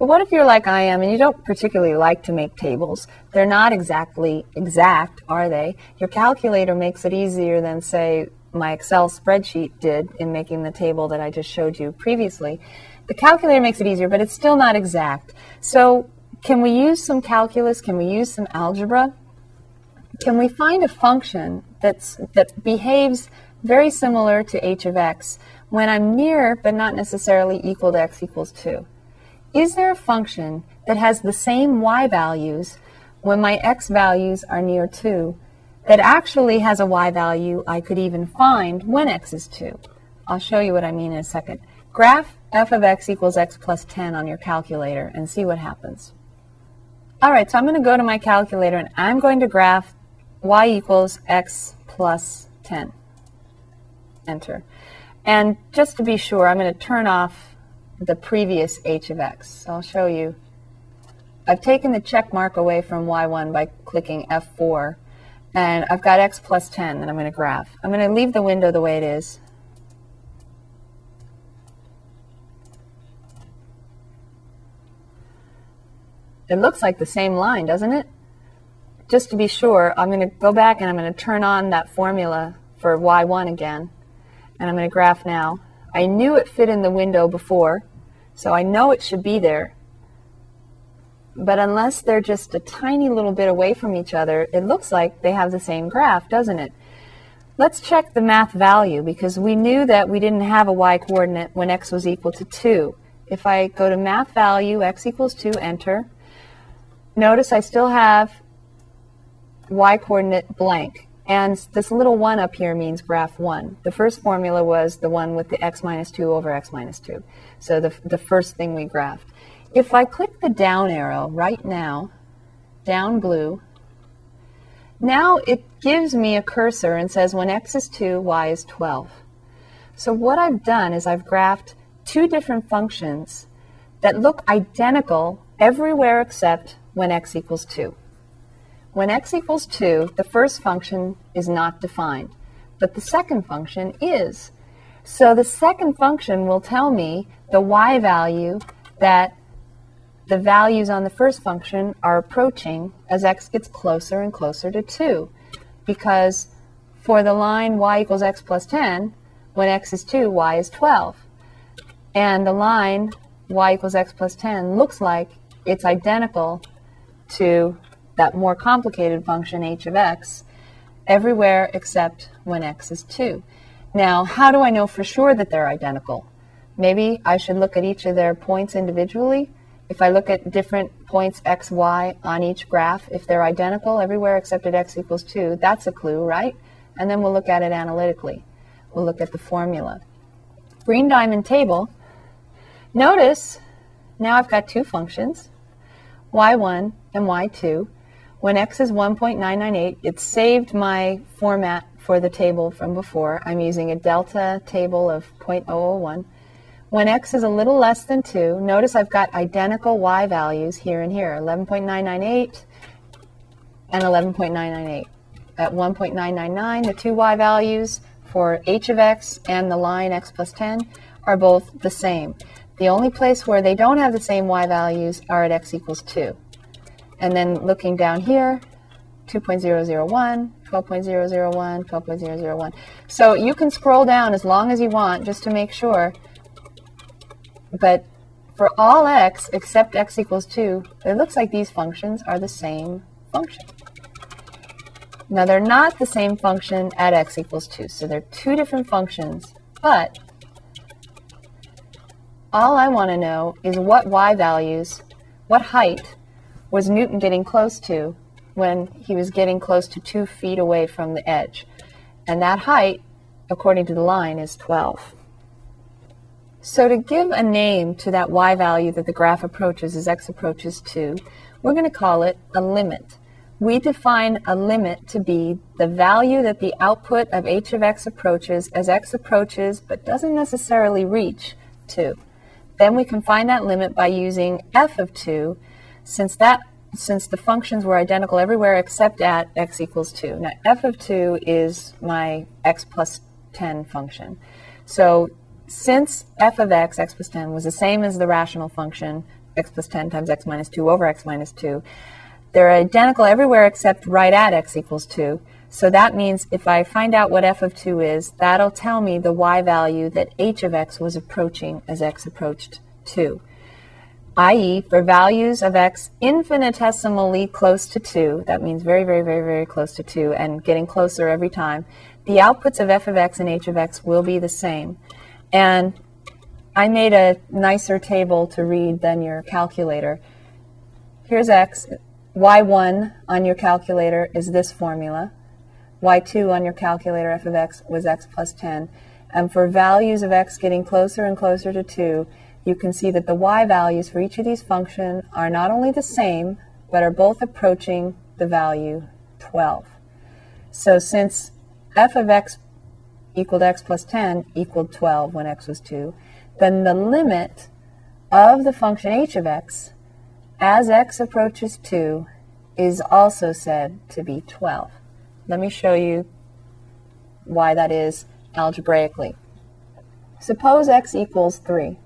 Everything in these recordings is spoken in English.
But what if you're like I am and you don't particularly like to make tables? They're not exactly exact, are they? Your calculator makes it easier than, say, my Excel spreadsheet did in making the table that I just showed you previously. The calculator makes it easier, but it's still not exact. So can we use some calculus? Can we use some algebra? Can we find a function that's, that behaves very similar to h of x when I'm near but not necessarily equal to x equals 2? Is there a function that has the same y values when my x values are near 2 that actually has a y value I could even find when x is 2? I'll show you what I mean in a second. Graph f of x equals x plus 10 on your calculator and see what happens. All right, so I'm going to go to my calculator and I'm going to graph y equals x plus 10. Enter. And just to be sure, I'm going to turn off the previous h of x. So I'll show you. I've taken the check mark away from y1 by clicking F4. And I've got x plus 10 that I'm going to graph. I'm going to leave the window the way it is. It looks like the same line, doesn't it? Just to be sure, I'm going to go back and I'm going to turn on that formula for y1 again. And I'm going to graph now. I knew it fit in the window before, so I know it should be there. But unless they're just a tiny little bit away from each other, it looks like they have the same graph, doesn't it? Let's check the math value because we knew that we didn't have a y coordinate when x was equal to 2. If I go to math value, x equals 2, enter, Notice I still have y coordinate blank. And this little 1 up here means graph 1. The first formula was the one with the x minus 2 over x minus 2. So the, the first thing we graphed. If I click the down arrow right now, down blue, now it gives me a cursor and says when x is 2, y is 12. So what I've done is I've graphed two different functions that look identical everywhere except when x equals 2. When x equals 2, the first function is not defined, but the second function is. So the second function will tell me the y value that the values on the first function are approaching as x gets closer and closer to 2. Because for the line y equals x plus 10, when x is 2, y is 12. And the line y equals x plus 10 looks like it's identical to that more complicated function h of x everywhere except when x is 2. Now, how do I know for sure that they're identical? Maybe I should look at each of their points individually. If I look at different points x, y on each graph, if they're identical everywhere except at x equals 2, that's a clue, right? And then we'll look at it analytically. We'll look at the formula. Green diamond table. Notice now I've got two functions y1 and y2. When x is 1.998, it saved my format for the table from before. I'm using a delta table of 0.001. When x is a little less than 2, notice I've got identical y values here and here, 11.998 and 11.998. At 1.999, the two y values for h of x and the line x plus 10 are both the same. The only place where they don't have the same y values are at x equals 2. And then looking down here, 2.001, 12.001, 12.001. So you can scroll down as long as you want just to make sure. But for all x except x equals 2, it looks like these functions are the same function. Now they're not the same function at x equals 2, so they're two different functions, but all I want to know is what y values, what height was Newton getting close to when he was getting close to two feet away from the edge. And that height, according to the line, is 12. So to give a name to that y value that the graph approaches as x approaches 2, we're going to call it a limit. We define a limit to be the value that the output of h of x approaches as x approaches but doesn't necessarily reach 2. Then we can find that limit by using f of 2 since that since the functions were identical everywhere except at x equals 2. Now f of 2 is my x plus 10 function. So since f of x, x plus 10, was the same as the rational function x plus 10 times x minus 2 over x minus 2. They're identical everywhere except right at x equals 2. So that means if I find out what f of 2 is, that'll tell me the y value that h of x was approaching as x approached 2 i.e., for values of x infinitesimally close to 2, that means very, very, very, very close to 2 and getting closer every time, the outputs of f of x and h of x will be the same. And I made a nicer table to read than your calculator. Here's x. y1 on your calculator is this formula. y2 on your calculator, f of x, was x plus 10. And for values of x getting closer and closer to 2, you can see that the y values for each of these functions are not only the same, but are both approaching the value 12. So since f of x equaled x plus 10 equaled 12 when x was 2, then the limit of the function h of x as x approaches 2 is also said to be 12. Let me show you why that is algebraically. Suppose x equals 3.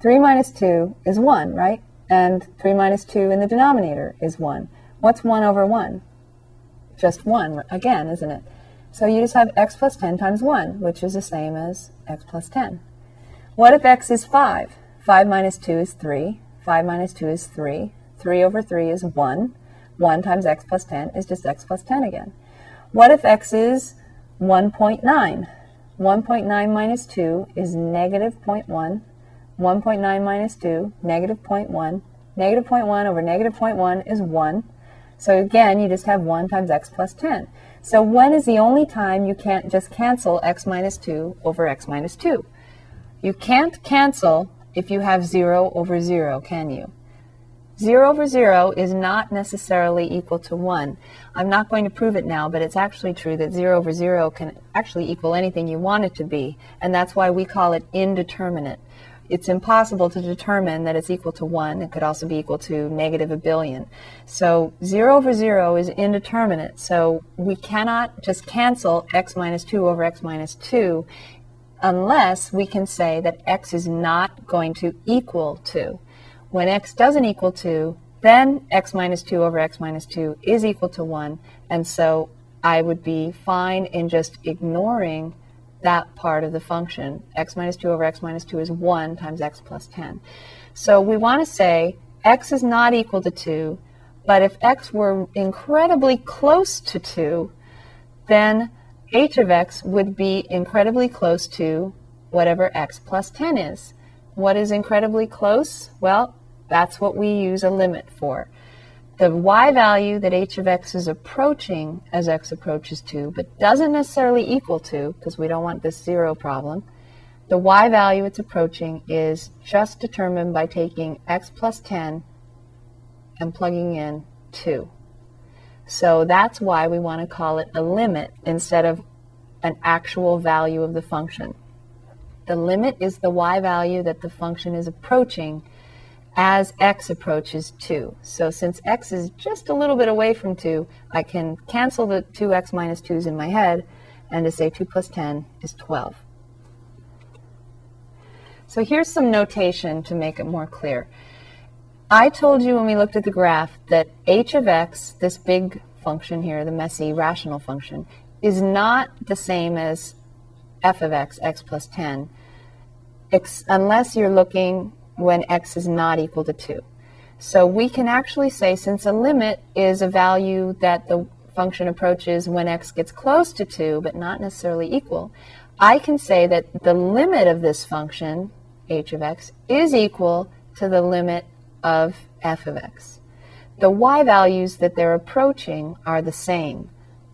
3 minus 2 is 1, right? And 3 minus 2 in the denominator is 1. What's 1 over 1? Just 1 again, isn't it? So you just have x plus 10 times 1, which is the same as x plus 10. What if x is 5? 5 minus 2 is 3. 5 minus 2 is 3. 3 over 3 is 1. 1 times x plus 10 is just x plus 10 again. What if x is 1.9? 1.9 minus 2 is negative 0.1 1.9 minus 2, negative 0.1. Negative 0.1 over negative 0.1 is 1. So again, you just have 1 times x plus 10. So when is the only time you can't just cancel x minus 2 over x minus 2? You can't cancel if you have 0 over 0, can you? 0 over 0 is not necessarily equal to 1. I'm not going to prove it now, but it's actually true that 0 over 0 can actually equal anything you want it to be, and that's why we call it indeterminate it's impossible to determine that it's equal to 1. It could also be equal to negative a billion. So 0 over 0 is indeterminate. So we cannot just cancel x minus 2 over x minus 2 unless we can say that x is not going to equal 2. When x doesn't equal 2, then x minus 2 over x minus 2 is equal to 1. And so I would be fine in just ignoring that part of the function. x minus 2 over x minus 2 is 1 times x plus 10. So we want to say x is not equal to 2, but if x were incredibly close to 2, then h of x would be incredibly close to whatever x plus 10 is. What is incredibly close? Well, that's what we use a limit for the y value that h of x is approaching as x approaches 2, but doesn't necessarily equal 2, because we don't want this 0 problem, the y value it's approaching is just determined by taking x plus 10 and plugging in 2. So that's why we want to call it a limit instead of an actual value of the function. The limit is the y value that the function is approaching as x approaches 2. So since x is just a little bit away from 2, I can cancel the 2x minus 2's in my head and to say 2 plus 10 is 12. So here's some notation to make it more clear. I told you when we looked at the graph that h of x, this big function here, the messy rational function, is not the same as f of x, x plus 10, unless you're looking when x is not equal to 2. So we can actually say since a limit is a value that the function approaches when x gets close to 2 but not necessarily equal, I can say that the limit of this function, h of x, is equal to the limit of f of x. The y values that they're approaching are the same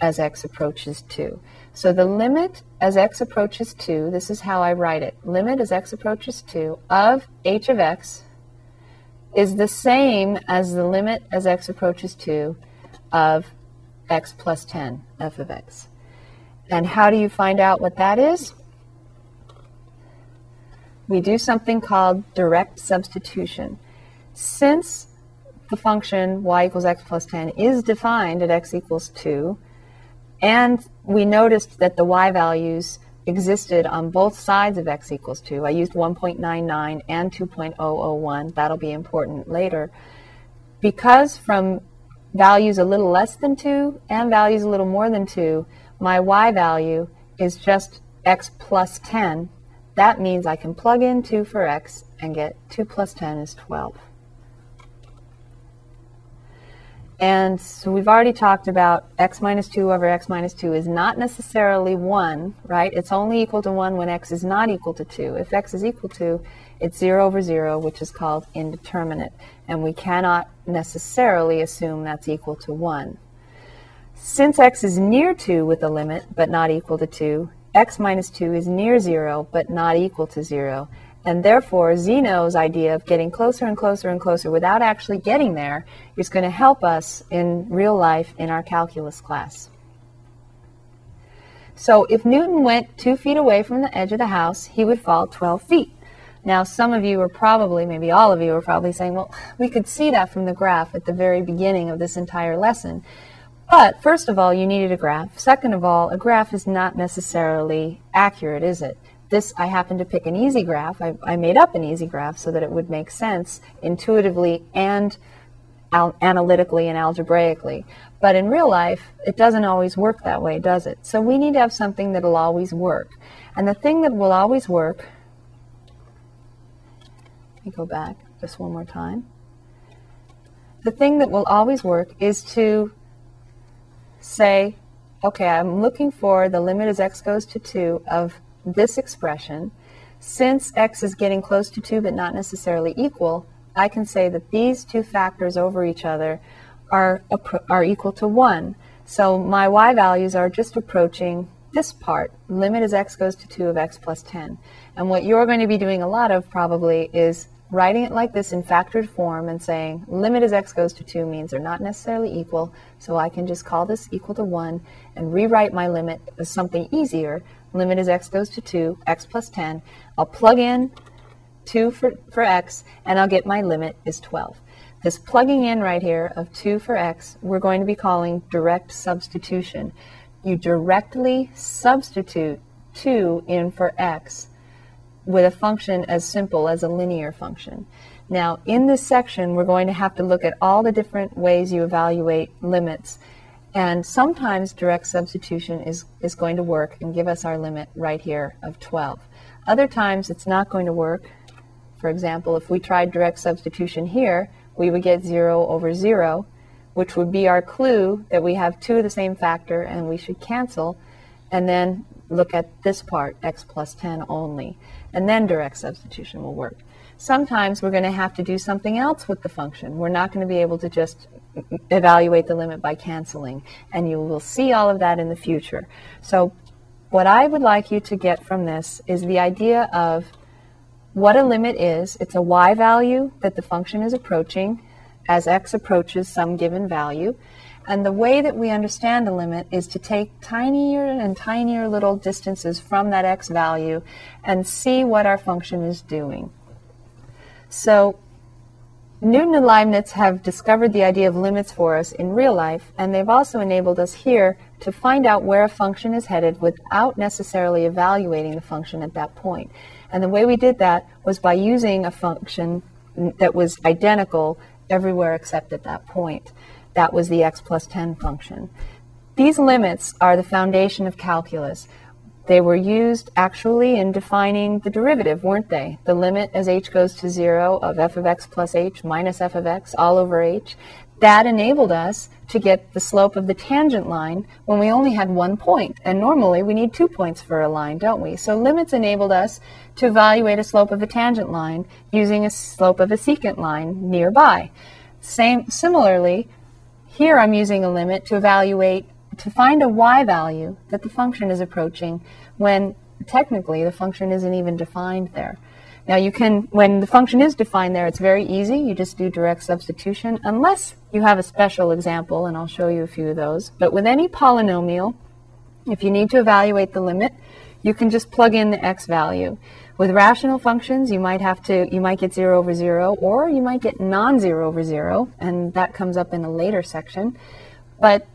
as x approaches 2. So the limit as x approaches 2, this is how I write it. Limit as x approaches 2 of h of x is the same as the limit as x approaches 2 of x plus 10 f of x. And how do you find out what that is? We do something called direct substitution. Since the function y equals x plus 10 is defined at x equals 2, and we noticed that the y values existed on both sides of x equals 2. I used 1.99 and 2.001. That'll be important later. Because from values a little less than 2 and values a little more than 2, my y value is just x plus 10. That means I can plug in 2 for x and get 2 plus 10 is 12. And so we've already talked about x minus 2 over x minus 2 is not necessarily 1, right? It's only equal to 1 when x is not equal to 2. If x is equal to, it's 0 over 0, which is called indeterminate. And we cannot necessarily assume that's equal to 1. Since x is near 2 with a limit, but not equal to 2, x minus 2 is near 0, but not equal to 0. And therefore, Zeno's idea of getting closer and closer and closer without actually getting there is going to help us in real life in our calculus class. So if Newton went two feet away from the edge of the house, he would fall 12 feet. Now, some of you are probably, maybe all of you are probably saying, well, we could see that from the graph at the very beginning of this entire lesson. But first of all, you needed a graph. Second of all, a graph is not necessarily accurate, is it? This, I happened to pick an easy graph. I, I made up an easy graph so that it would make sense intuitively and al- analytically and algebraically. But in real life, it doesn't always work that way, does it? So we need to have something that'll always work. And the thing that will always work, let me go back just one more time. The thing that will always work is to say, okay, I'm looking for the limit as x goes to 2 of this expression, since x is getting close to 2 but not necessarily equal, I can say that these two factors over each other are, are equal to 1. So my y values are just approaching this part, limit as x goes to 2 of x plus 10. And what you're going to be doing a lot of probably is writing it like this in factored form and saying limit as x goes to 2 means they're not necessarily equal, so I can just call this equal to 1 and rewrite my limit as something easier, limit as x goes to 2, x plus 10. I'll plug in 2 for, for x, and I'll get my limit is 12. This plugging in right here of 2 for x, we're going to be calling direct substitution. You directly substitute 2 in for x with a function as simple as a linear function. Now, in this section, we're going to have to look at all the different ways you evaluate limits and sometimes direct substitution is, is going to work and give us our limit right here of 12. Other times it's not going to work. For example, if we tried direct substitution here, we would get 0 over 0, which would be our clue that we have two of the same factor and we should cancel, and then look at this part, x plus 10 only. And then direct substitution will work. Sometimes we're going to have to do something else with the function. We're not going to be able to just evaluate the limit by canceling. And you will see all of that in the future. So what I would like you to get from this is the idea of what a limit is. It's a y value that the function is approaching as x approaches some given value. And the way that we understand a limit is to take tinier and tinier little distances from that x value and see what our function is doing. So Newton and Leibniz have discovered the idea of limits for us in real life, and they've also enabled us here to find out where a function is headed without necessarily evaluating the function at that point. And the way we did that was by using a function that was identical everywhere except at that point. That was the x plus 10 function. These limits are the foundation of calculus. They were used actually in defining the derivative, weren't they? The limit as h goes to 0 of f of x plus h minus f of x all over h. That enabled us to get the slope of the tangent line when we only had one point. And normally we need two points for a line, don't we? So limits enabled us to evaluate a slope of a tangent line using a slope of a secant line nearby. Same, similarly, here I'm using a limit to evaluate to find a y value that the function is approaching when technically the function isn't even defined there. Now you can, when the function is defined there, it's very easy. You just do direct substitution unless you have a special example, and I'll show you a few of those. But with any polynomial, if you need to evaluate the limit, you can just plug in the x value. With rational functions, you might have to, you might get 0 over 0, or you might get non-zero over 0, and that comes up in a later section. But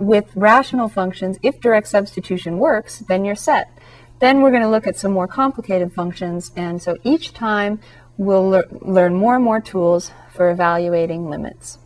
with rational functions, if direct substitution works, then you're set. Then we're going to look at some more complicated functions, and so each time we'll lear learn more and more tools for evaluating limits.